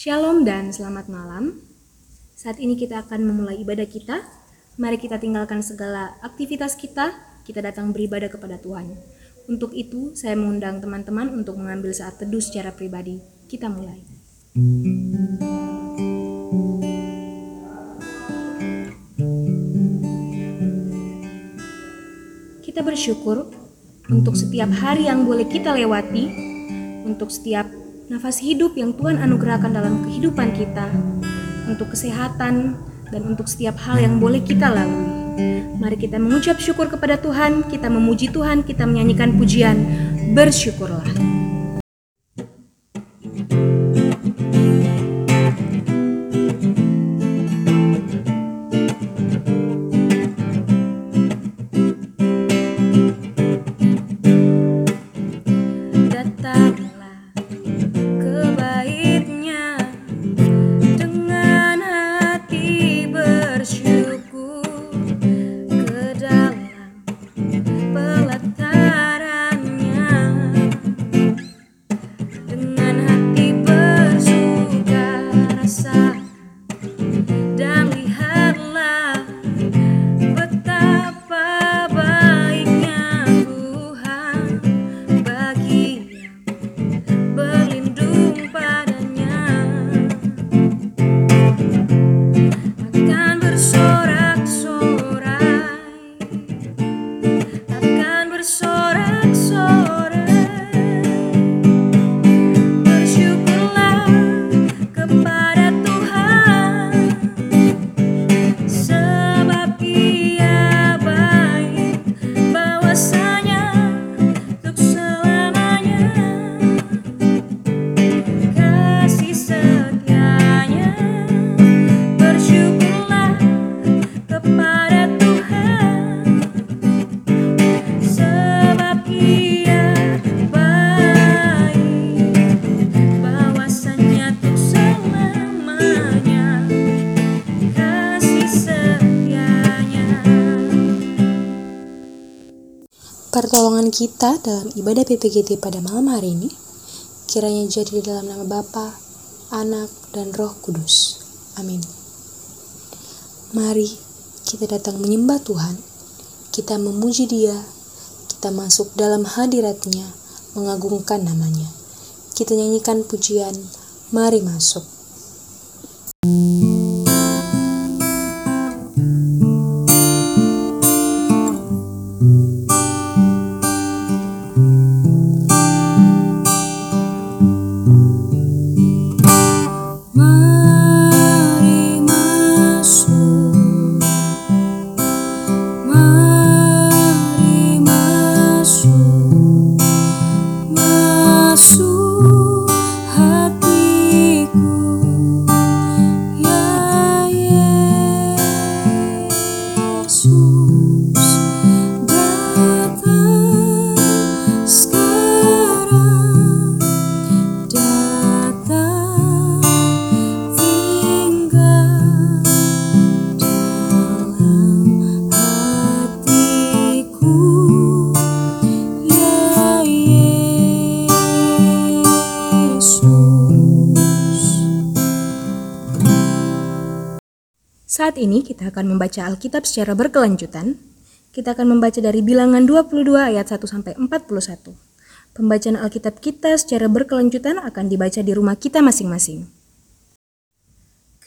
Shalom dan selamat malam. Saat ini kita akan memulai ibadah kita. Mari kita tinggalkan segala aktivitas kita, kita datang beribadah kepada Tuhan. Untuk itu, saya mengundang teman-teman untuk mengambil saat teduh secara pribadi. Kita mulai. Kita bersyukur untuk setiap hari yang boleh kita lewati, untuk setiap nafas hidup yang Tuhan anugerahkan dalam kehidupan kita, untuk kesehatan, dan untuk setiap hal yang boleh kita lalui. Mari kita mengucap syukur kepada Tuhan, kita memuji Tuhan, kita menyanyikan pujian, bersyukurlah. Pertolongan kita dalam ibadah PPGT pada malam hari ini kiranya jadi dalam nama Bapa, Anak, dan Roh Kudus. Amin. Mari kita datang menyembah Tuhan, kita memuji Dia, kita masuk dalam hadiratnya, mengagungkan namanya. Kita nyanyikan pujian, mari masuk. Saat ini kita akan membaca Alkitab secara berkelanjutan. Kita akan membaca dari bilangan 22 ayat 1 sampai 41. Pembacaan Alkitab kita secara berkelanjutan akan dibaca di rumah kita masing-masing.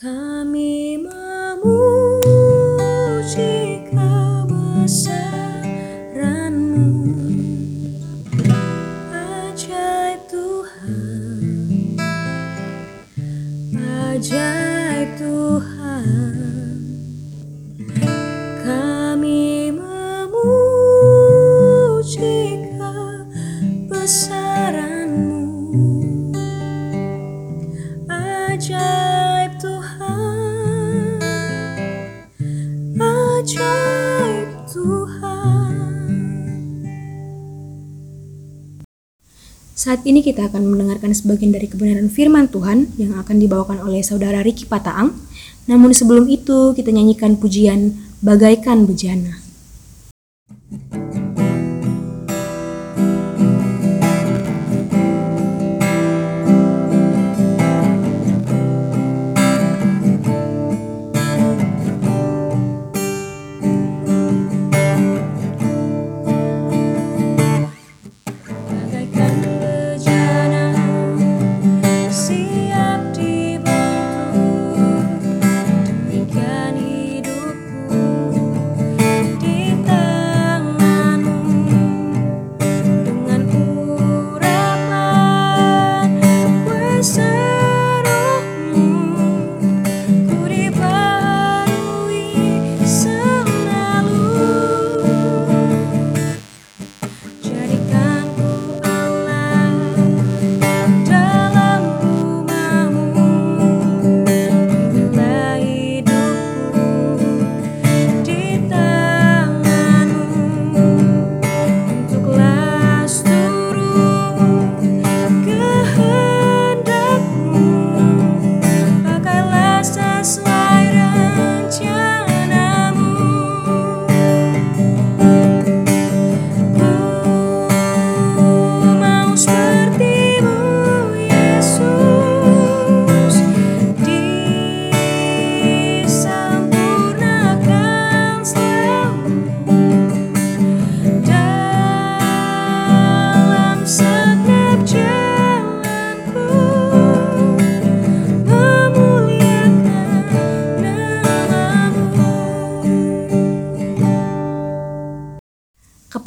Kami memuji kebesaranmu Ajaib Tuhan Ajaib Ajaib Tuhan Ajaib Tuhan Saat ini kita akan mendengarkan sebagian dari kebenaran firman Tuhan yang akan dibawakan oleh saudara Riki Pataang. Namun sebelum itu kita nyanyikan pujian Bagaikan Bejana.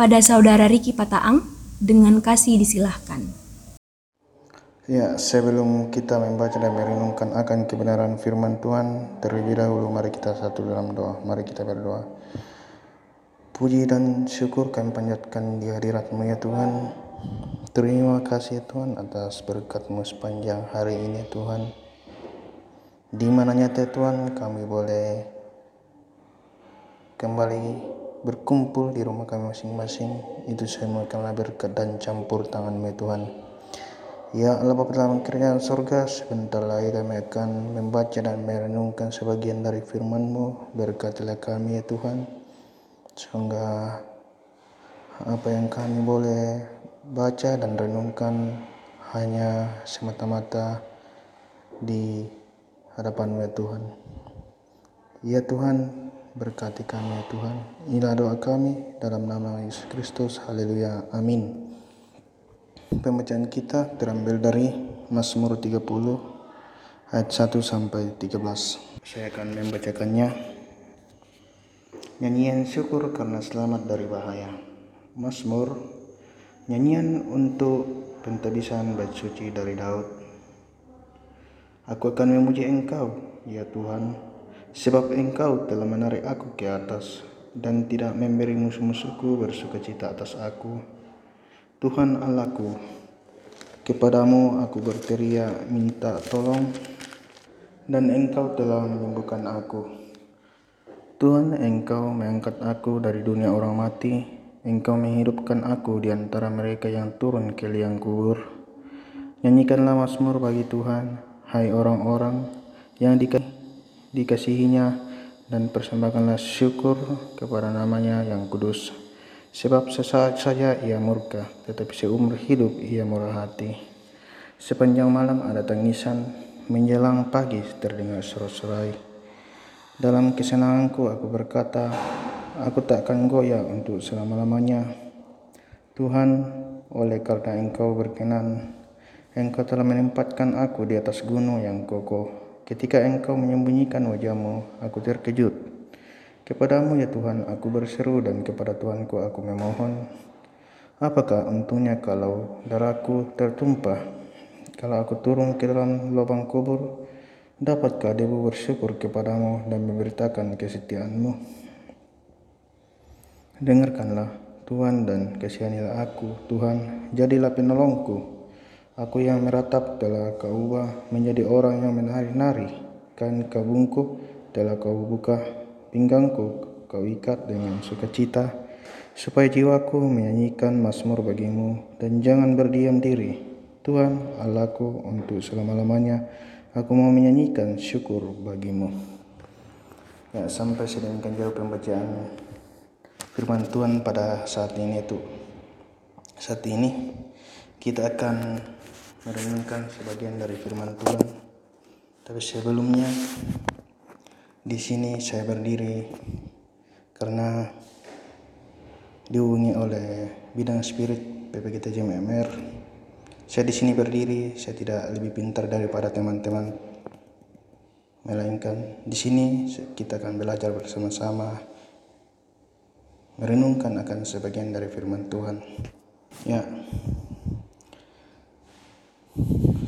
Kepada saudara Riki Pataang dengan kasih disilahkan. Ya, sebelum kita membaca dan merenungkan akan kebenaran firman Tuhan, terlebih dahulu mari kita satu dalam doa. Mari kita berdoa. Puji dan syukur kami panjatkan di hadiratmu ya Tuhan. Terima kasih Tuhan atas berkatmu sepanjang hari ini Tuhan. Di mananya Tuhan kami boleh kembali berkumpul di rumah kami masing-masing. Itu semua karena berkat dan campur tanganmu Tuhan. Ya Allah Bapa dalam kerajaan surga sebentar lagi kami akan membaca dan merenungkan sebagian dari firman-Mu berkatilah kami ya Tuhan sehingga apa yang kami boleh baca dan renungkan hanya semata-mata di hadapan-Mu ya Tuhan ya Tuhan berkati kami ya Tuhan inilah doa kami dalam nama Yesus Kristus haleluya amin Pembacaan kita terambil dari Mazmur 30 ayat 1 sampai 13. Saya akan membacakannya. Nyanyian syukur karena selamat dari bahaya. Mazmur nyanyian untuk pentabisan bait suci dari Daud. Aku akan memuji Engkau, ya Tuhan, sebab Engkau telah menarik aku ke atas dan tidak memberi musuh-musuhku bersukacita atas aku. Tuhan Allahku, kepadamu aku berteriak minta tolong, dan Engkau telah menyembuhkan aku. Tuhan, Engkau mengangkat aku dari dunia orang mati, Engkau menghidupkan aku di antara mereka yang turun ke liang kubur. Nyanyikanlah Mazmur bagi Tuhan, hai orang-orang yang dikasihinya, dan persembahkanlah syukur kepada namanya yang kudus. Sebab sesaat saja ia murka, tetapi seumur hidup ia murah hati. Sepanjang malam ada tangisan, menjelang pagi terdengar sorak-sorai. Dalam kesenanganku aku berkata, aku tak akan goyah untuk selama-lamanya. Tuhan, oleh karena engkau berkenan, engkau telah menempatkan aku di atas gunung yang kokoh. Ketika engkau menyembunyikan wajahmu, aku terkejut. Kepadamu ya Tuhan aku berseru dan kepada Tuhanku aku memohon. Apakah untungnya kalau darahku tertumpah? Kalau aku turun ke dalam lubang kubur, dapatkah debu bersyukur kepadamu dan memberitakan kesetiaanmu? Dengarkanlah Tuhan dan kasihanilah aku, Tuhan, jadilah penolongku. Aku yang meratap telah kau ubah menjadi orang yang menari-nari, kan kau bungkuk telah kau buka pinggangku kau ikat dengan sukacita, supaya jiwaku menyanyikan mazmur bagimu, dan jangan berdiam diri. Tuhan Allahku untuk selama-lamanya, aku mau menyanyikan syukur bagimu. Ya, sampai sedemikian jauh pembacaan firman Tuhan pada saat ini itu. Saat ini kita akan merenungkan sebagian dari firman Tuhan. Tapi sebelumnya di sini saya berdiri karena dihubungi oleh bidang spirit PPGT JMMR. Saya di sini berdiri, saya tidak lebih pintar daripada teman-teman. Melainkan di sini kita akan belajar bersama-sama merenungkan akan sebagian dari firman Tuhan. Ya.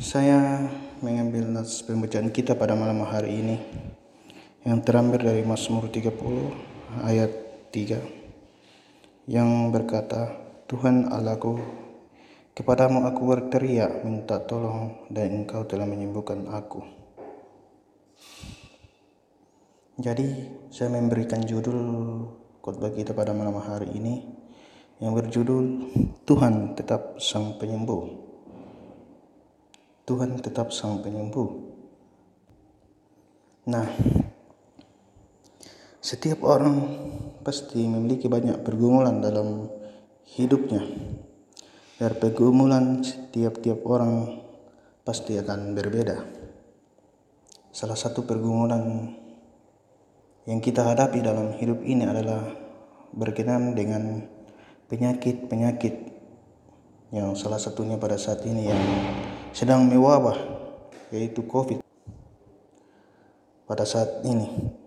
Saya mengambil nas pembacaan kita pada malam hari ini yang terambil dari Mazmur 30 ayat 3 yang berkata Tuhan Allahku kepadamu aku berteriak minta tolong dan engkau telah menyembuhkan aku jadi saya memberikan judul khotbah kita pada malam hari ini yang berjudul Tuhan tetap sang penyembuh Tuhan tetap sang penyembuh nah setiap orang pasti memiliki banyak pergumulan dalam hidupnya. Dan pergumulan setiap-tiap orang pasti akan berbeda. Salah satu pergumulan yang kita hadapi dalam hidup ini adalah berkenaan dengan penyakit-penyakit yang salah satunya pada saat ini yang sedang mewabah yaitu COVID pada saat ini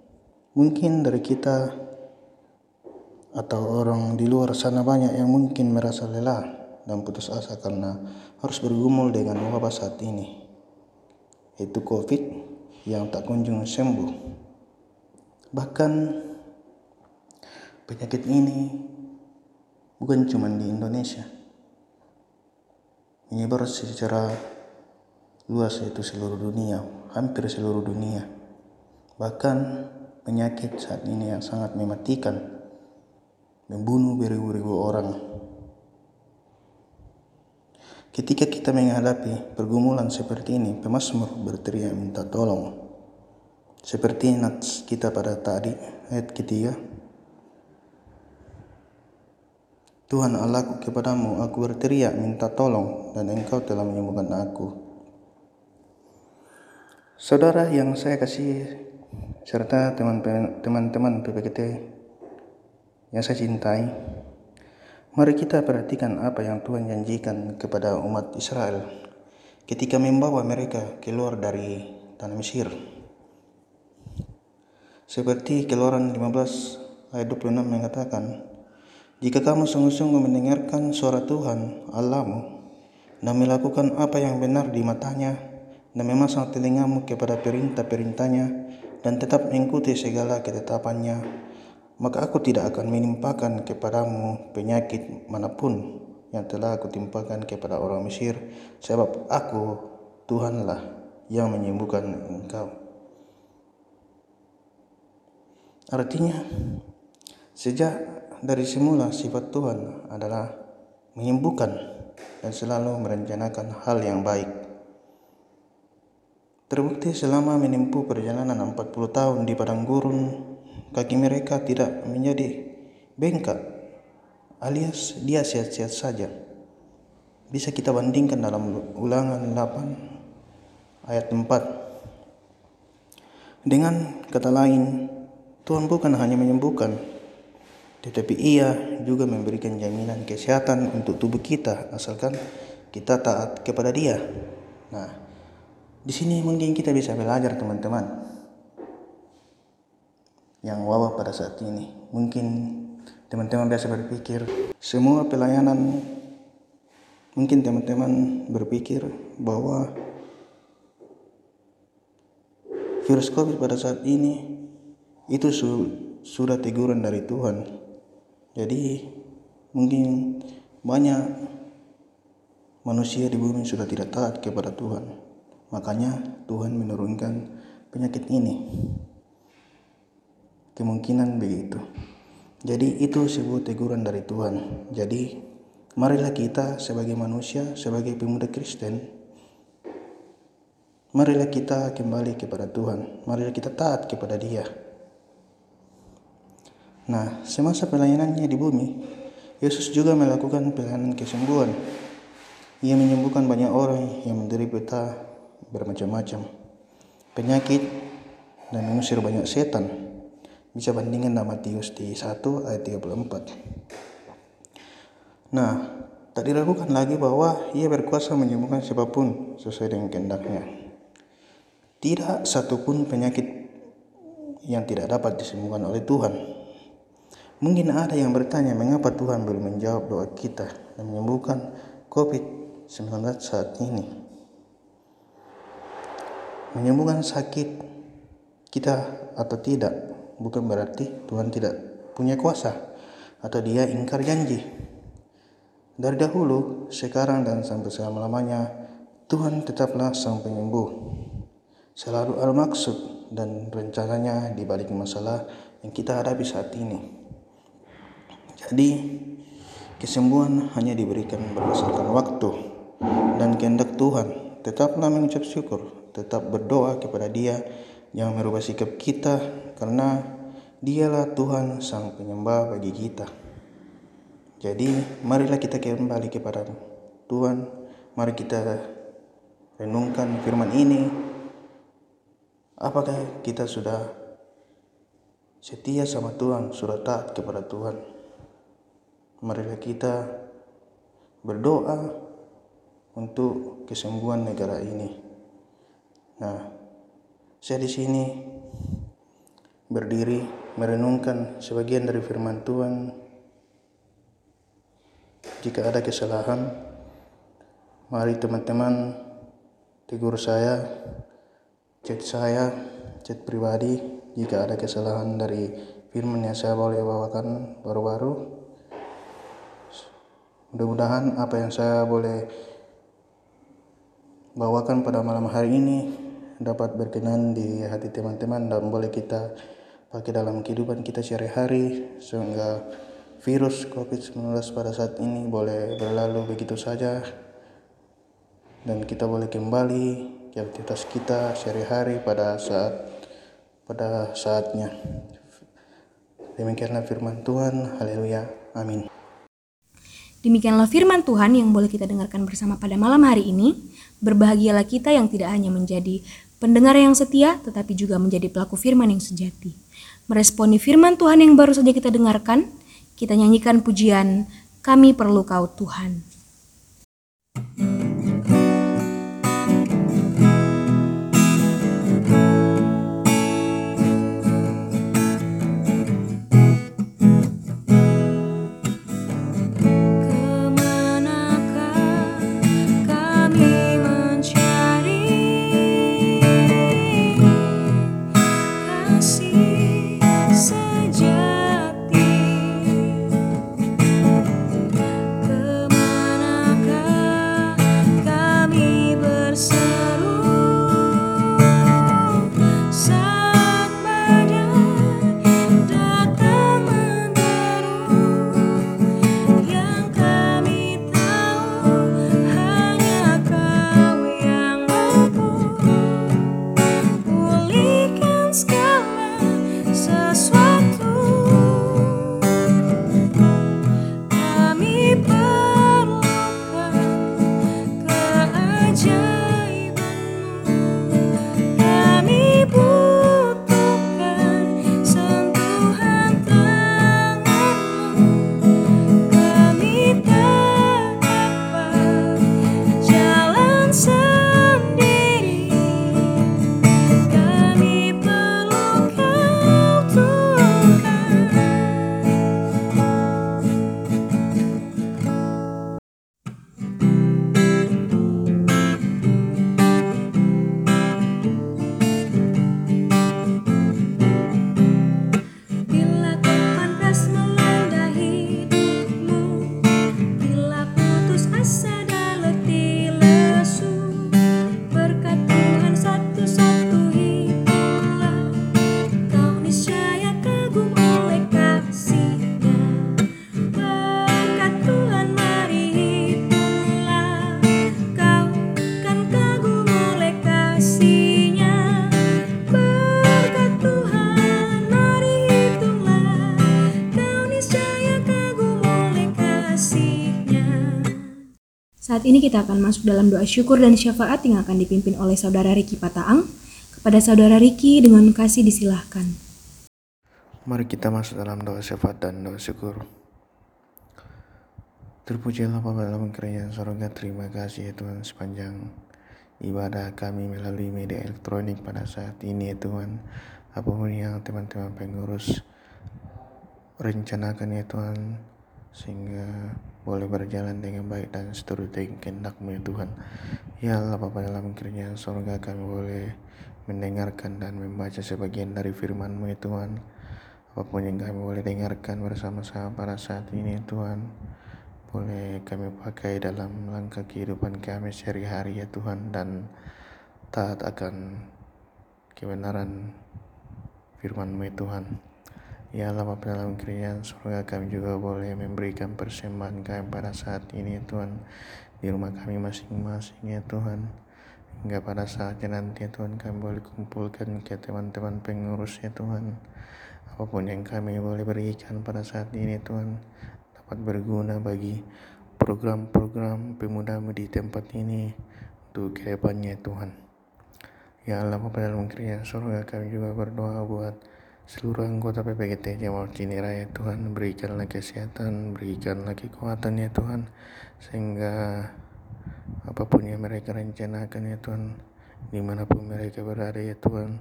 Mungkin dari kita atau orang di luar sana banyak yang mungkin merasa lelah dan putus asa karena harus bergumul dengan wabah saat ini, yaitu COVID yang tak kunjung sembuh. Bahkan penyakit ini bukan cuma di Indonesia, menyebar secara luas yaitu seluruh dunia, hampir seluruh dunia. Bahkan penyakit saat ini yang sangat mematikan membunuh beribu-ribu orang. Ketika kita menghadapi pergumulan seperti ini, pemazmur berteriak minta tolong. Seperti nats kita pada tadi, ayat ketiga. Tuhan Allahku kepadamu, aku berteriak minta tolong dan engkau telah menyembuhkan aku. Saudara yang saya kasih serta teman-teman PPKT yang saya cintai, mari kita perhatikan apa yang Tuhan janjikan kepada umat Israel ketika membawa mereka keluar dari tanah Mesir. Seperti keluaran 15 ayat 26 mengatakan, jika kamu sungguh-sungguh mendengarkan suara Tuhan Allahmu dan melakukan apa yang benar di matanya dan memasang telingamu kepada perintah-perintahnya dan tetap mengikuti segala ketetapannya, maka aku tidak akan menimpakan kepadamu penyakit mana pun yang telah aku timpakan kepada orang Mesir, sebab aku Tuhanlah yang menyembuhkan engkau. Artinya, sejak dari semula sifat Tuhan adalah menyembuhkan dan selalu merencanakan hal yang baik. Terbukti selama menempuh perjalanan 40 tahun di padang gurun, kaki mereka tidak menjadi bengkak, alias dia sehat-sehat saja. Bisa kita bandingkan dalam ulangan 8 ayat 4. Dengan kata lain, Tuhan bukan hanya menyembuhkan, tetapi ia juga memberikan jaminan kesehatan untuk tubuh kita asalkan kita taat kepada dia. Nah, di sini mungkin kita bisa belajar teman-teman yang wabah pada saat ini. Mungkin teman-teman biasa berpikir semua pelayanan mungkin teman-teman berpikir bahwa virus COVID pada saat ini itu sudah teguran dari Tuhan jadi mungkin banyak manusia di bumi sudah tidak taat kepada Tuhan. Makanya Tuhan menurunkan penyakit ini. Kemungkinan begitu. Jadi itu sebuah teguran dari Tuhan. Jadi marilah kita sebagai manusia, sebagai pemuda Kristen, marilah kita kembali kepada Tuhan. Marilah kita taat kepada Dia. Nah, semasa pelayanannya di bumi, Yesus juga melakukan pelayanan kesembuhan. Ia menyembuhkan banyak orang yang menderita bermacam-macam penyakit dan mengusir banyak setan. Bisa bandingkan nama Matius di 1 ayat 34. Nah, tak diragukan lagi bahwa ia berkuasa menyembuhkan siapa pun sesuai dengan kehendaknya. Tidak satupun penyakit yang tidak dapat disembuhkan oleh Tuhan. Mungkin ada yang bertanya mengapa Tuhan belum menjawab doa kita dan menyembuhkan COVID-19 saat ini. Menyembuhkan sakit kita atau tidak bukan berarti Tuhan tidak punya kuasa atau dia ingkar janji. Dari dahulu, sekarang dan sampai selama-lamanya Tuhan tetaplah sang penyembuh. Selalu ada maksud dan rencananya di balik masalah yang kita hadapi saat ini. Jadi, kesembuhan hanya diberikan berdasarkan waktu dan kehendak Tuhan. Tetaplah mengucap syukur, tetap berdoa kepada Dia yang merubah sikap kita karena Dialah Tuhan sang penyembah bagi kita. Jadi, marilah kita kembali kepada Tuhan. Mari kita renungkan firman ini. Apakah kita sudah setia sama Tuhan, sudah taat kepada Tuhan? Marilah kita berdoa untuk kesembuhan negara ini. Nah, saya di sini berdiri merenungkan sebagian dari firman Tuhan jika ada kesalahan mari teman-teman tegur saya chat saya chat pribadi jika ada kesalahan dari firman yang saya boleh bawakan baru-baru mudah-mudahan apa yang saya boleh bawakan pada malam hari ini dapat berkenan di hati teman-teman dan boleh kita pakai dalam kehidupan kita sehari-hari sehingga virus COVID-19 pada saat ini boleh berlalu begitu saja dan kita boleh kembali ke aktivitas kita sehari-hari pada saat pada saatnya. Demikianlah firman Tuhan. Haleluya. Amin. Demikianlah firman Tuhan yang boleh kita dengarkan bersama pada malam hari ini. Berbahagialah kita yang tidak hanya menjadi pendengar yang setia, tetapi juga menjadi pelaku firman yang sejati. Meresponi firman Tuhan yang baru saja kita dengarkan, kita nyanyikan pujian Kami Perlu Kau Tuhan. Kasih Saat ini kita akan masuk dalam doa syukur dan syafaat yang akan dipimpin oleh Saudara Riki Pataang. Kepada Saudara Riki dengan kasih disilahkan. Mari kita masuk dalam doa syafaat dan doa syukur. Terpujilah Bapa dalam kerajaan sorga. Terima kasih ya Tuhan sepanjang ibadah kami melalui media elektronik pada saat ini ya Tuhan. Apa pun yang teman-teman pengurus rencanakan ya Tuhan sehingga boleh berjalan dengan baik dan seturut dengan kehendakmu ya Tuhan. Ya Allah Bapa dalam kerajaan sorga kami boleh mendengarkan dan membaca sebagian dari firman-Mu ya Tuhan. Apa pun yang kami boleh dengarkan bersama-sama pada saat ini ya Tuhan. Boleh kami pakai dalam langkah kehidupan kami sehari-hari ya Tuhan dan taat akan kebenaran firman-Mu ya Tuhan. Ya Allah Bapa dalam kerajaan surga kami juga boleh memberikan persembahan kami pada saat ini ya Tuhan. Di rumah kami masing-masing ya Tuhan. Hingga pada saatnya nanti ya Tuhan kami boleh kumpulkan ke teman-teman pengurus ya Tuhan. Apa pun yang kami boleh berikan pada saat ini ya Tuhan dapat berguna bagi program-program pemudamu di tempat ini untuk ke depannya ya Tuhan. Ya Allah Bapa dalam kerajaan surga kami juga berdoa buat seluruh anggota PPGT Jamal Cinira ya Tuhan berikanlah kesehatan berikanlah kekuatan ya Tuhan sehingga apa pun yang mereka rencanakan ya Tuhan di mana pun mereka berada ya Tuhan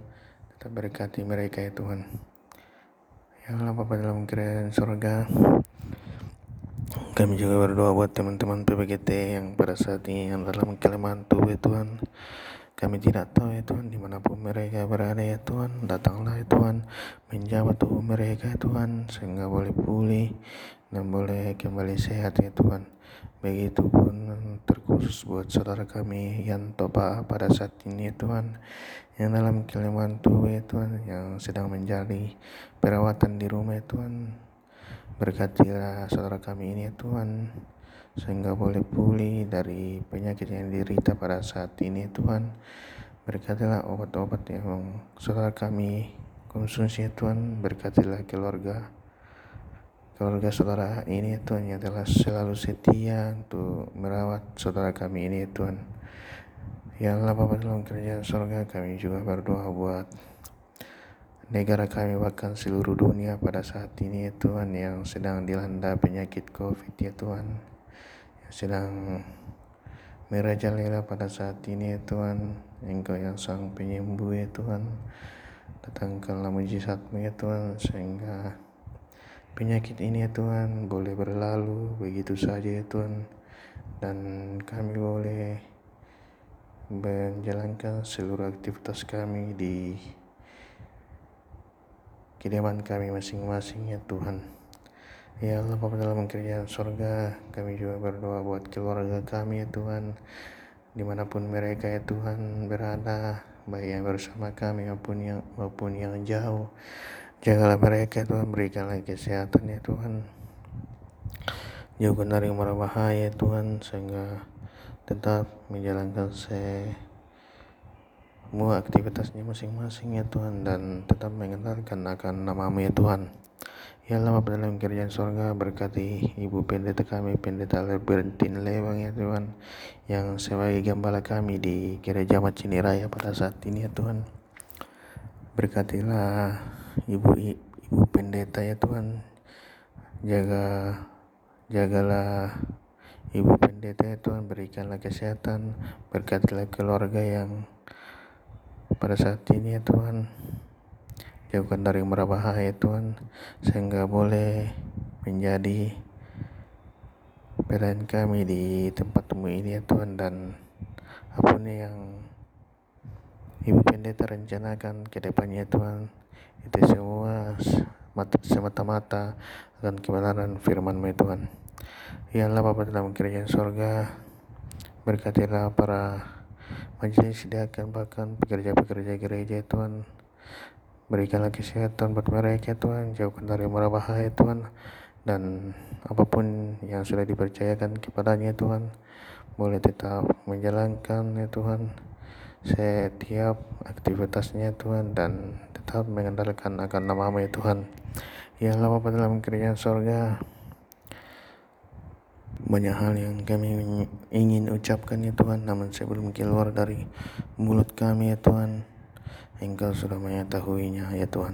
tetap berkati mereka ya Tuhan ya Allah Bapa dalam kerajaan surga Kami juga berdoa buat teman-teman PPGT yang pada saat ini yang dalam kelemahan tubuh ya Tuhan. Kami tidak tahu ya Tuhan di mana pun mereka berada ya Tuhan. Datanglah ya Tuhan menjawab tubuh mereka ya Tuhan sehingga boleh pulih dan boleh kembali sehat ya Tuhan. Begitupun terkhusus buat saudara kami yang topa pada saat ini ya Tuhan yang dalam kelemahan tubuh ya Tuhan yang sedang menjadi perawatan di rumah ya Tuhan Berkatilah saudara kami ini ya Tuhan sehingga boleh pulih dari penyakit yang diderita pada saat ini Tuhan. Berkatilah obat-obat yang saudara kami konsumsi Tuhan. Berkatilah keluarga keluarga saudara ini Tuhan yang telah selalu setia untuk merawat saudara kami ini Tuhan. Ya Allah Bapak dalam kerjaan surga kami juga berdoa buat negara kami bahkan seluruh dunia pada saat ini Tuhan yang sedang dilanda penyakit COVID ya Tuhan sedang merajalela pada saat ini ya Tuhan. Engkau yang sang penyembuh ya Tuhan. Datangkanlah mujizatmu ya Tuhan sehingga penyakit ini ya Tuhan boleh berlalu begitu saja ya Tuhan. Dan kami boleh menjalankan seluruh aktivitas kami di kediaman kami masing-masing ya Tuhan Ya Allah Bapa dalam kerjaan surga kami juga berdoa buat keluarga kami ya Tuhan. Di mana pun mereka ya Tuhan berada baik yang bersama kami maupun yang maupun yang jauh. Jagalah mereka ya Tuhan berikanlah kesehatan ya Tuhan. Jauhkan dari mara bahaya ya Tuhan sehingga tetap menjalankan se semua aktivitasnya masing-masing ya Tuhan dan tetap mengenalkan akan namamu ya Tuhan Ya Allah dalam kerjaan surga berkati Ibu Pendeta kami Pendeta Albertin Lewang ya Tuhan. Yang sebagai gembala kami di gereja Macini Raya pada saat ini ya Tuhan. Berkatilah Ibu Ibu Pendeta ya Tuhan. Jaga jagalah Ibu Pendeta ya Tuhan. Berikanlah kesehatan berkatilah keluarga yang pada saat ini ya Tuhan jauhkan dari mara bahaya Tuhan sehingga boleh menjadi pelayan kami di tempat temu ini ya Tuhan dan apa pun yang Ibu Pendeta rencanakan ke depannya Tuhan itu semua semata-mata akan kebenaran firman ya Tuhan. Ya Allah Bapa dalam kerajaan sorga berkatilah para majelis sediakan bahkan pekerja-pekerja gereja Tuhan berikanlah kesehatan buat mereka Tuhan. Jauhkan dari mara bahaya Tuhan. Dan apa pun yang sudah dipercayakan kepadanya Tuhan boleh tetap menjalankan ya Tuhan setiap aktivitasnya Tuhan dan tetap mengandalkan akan namamu ya Tuhan. Ya Allah Bapa dalam kerajaan sorga banyak hal yang kami ingin ucapkan ya Tuhan. Namun sebelum keluar dari mulut kami ya Tuhan Engkau sudah mengetahuinya ya Tuhan.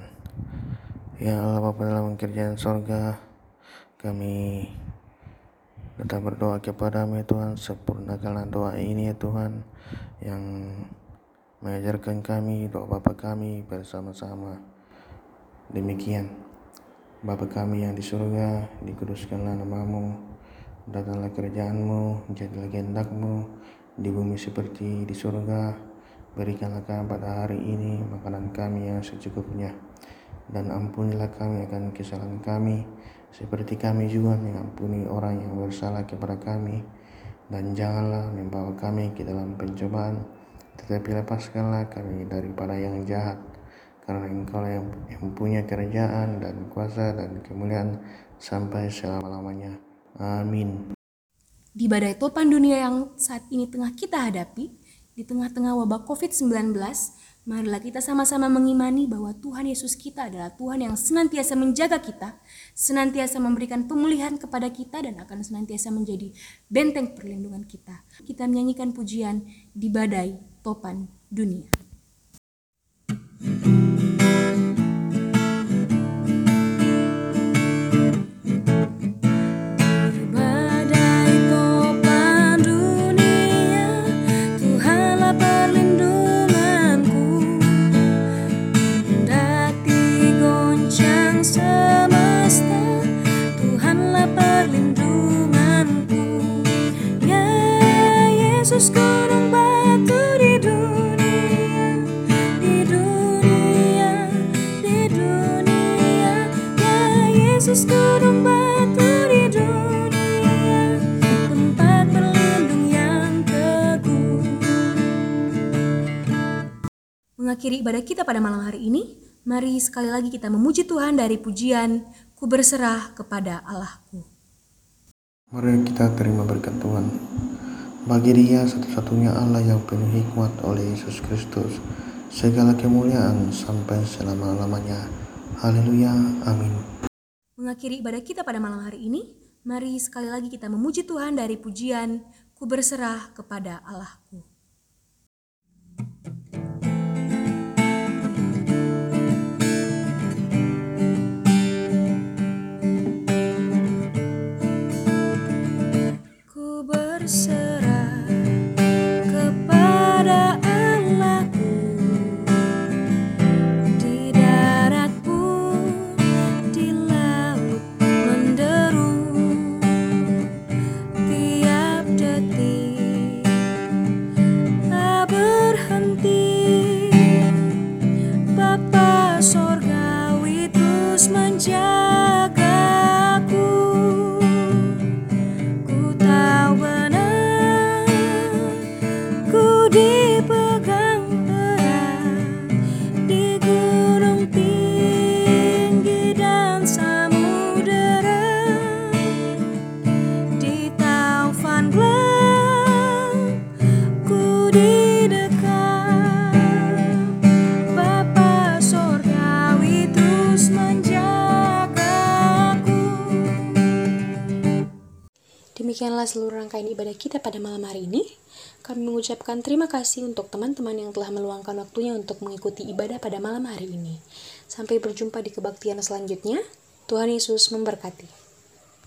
Ya Allah Bapa dalam kerjaan sorga kami tetap berdoa kepadamu ya Tuhan. Sempurnakanlah doa ini ya Tuhan yang mengajarkan kami doa Bapa kami bersama-sama. Demikian Bapa kami yang di surga dikuduskanlah namamu Datanglah kerajaanmu, jadilah kehendakmu di bumi seperti di surga. Berikanlah kami pada hari ini makanan kami yang secukupnya. Dan ampunilah kami akan kesalahan kami, seperti kami juga mengampuni orang yang bersalah kepada kami. Dan janganlah membawa kami ke dalam pencobaan, tetapi lepaskanlah kami daripada yang jahat. Karena engkau yang mempunyai kerajaan dan kuasa dan kemuliaan sampai selama-lamanya. Amin. Di badai topan dunia yang saat ini tengah kita hadapi, di tengah-tengah wabah COVID-19, marilah kita sama-sama mengimani bahwa Tuhan Yesus kita adalah Tuhan yang senantiasa menjaga kita, senantiasa memberikan pemulihan kepada kita dan akan senantiasa menjadi benteng perlindungan kita. Kita menyanyikan pujian di badai topan dunia. semesta Tuhanlah Mengakhiri ibadah kita pada malam hari ini, mari sekali lagi kita memuji Tuhan dari pujian Ku berserah kepada Allahku. Mari kita terima berkat Tuhan. Bagi dia satu-satunya Allah yang penuh hikmat oleh Yesus Kristus, segala kemuliaan sampai selama-lamanya. Haleluya, amin. Mengakhiri ibadah kita pada malam hari ini, mari sekali lagi kita memuji Tuhan dari pujian Ku berserah kepada Allahku. Berserah kepada Allahku. Di darat pun, di laut menderu Tiap detik tak berhenti Demikianlah seluruh rangkaian ibadah kita pada malam hari ini. Kami mengucapkan terima kasih untuk teman-teman yang telah meluangkan waktunya untuk mengikuti ibadah pada malam hari ini. Sampai berjumpa di kebaktian selanjutnya. Tuhan Yesus memberkati.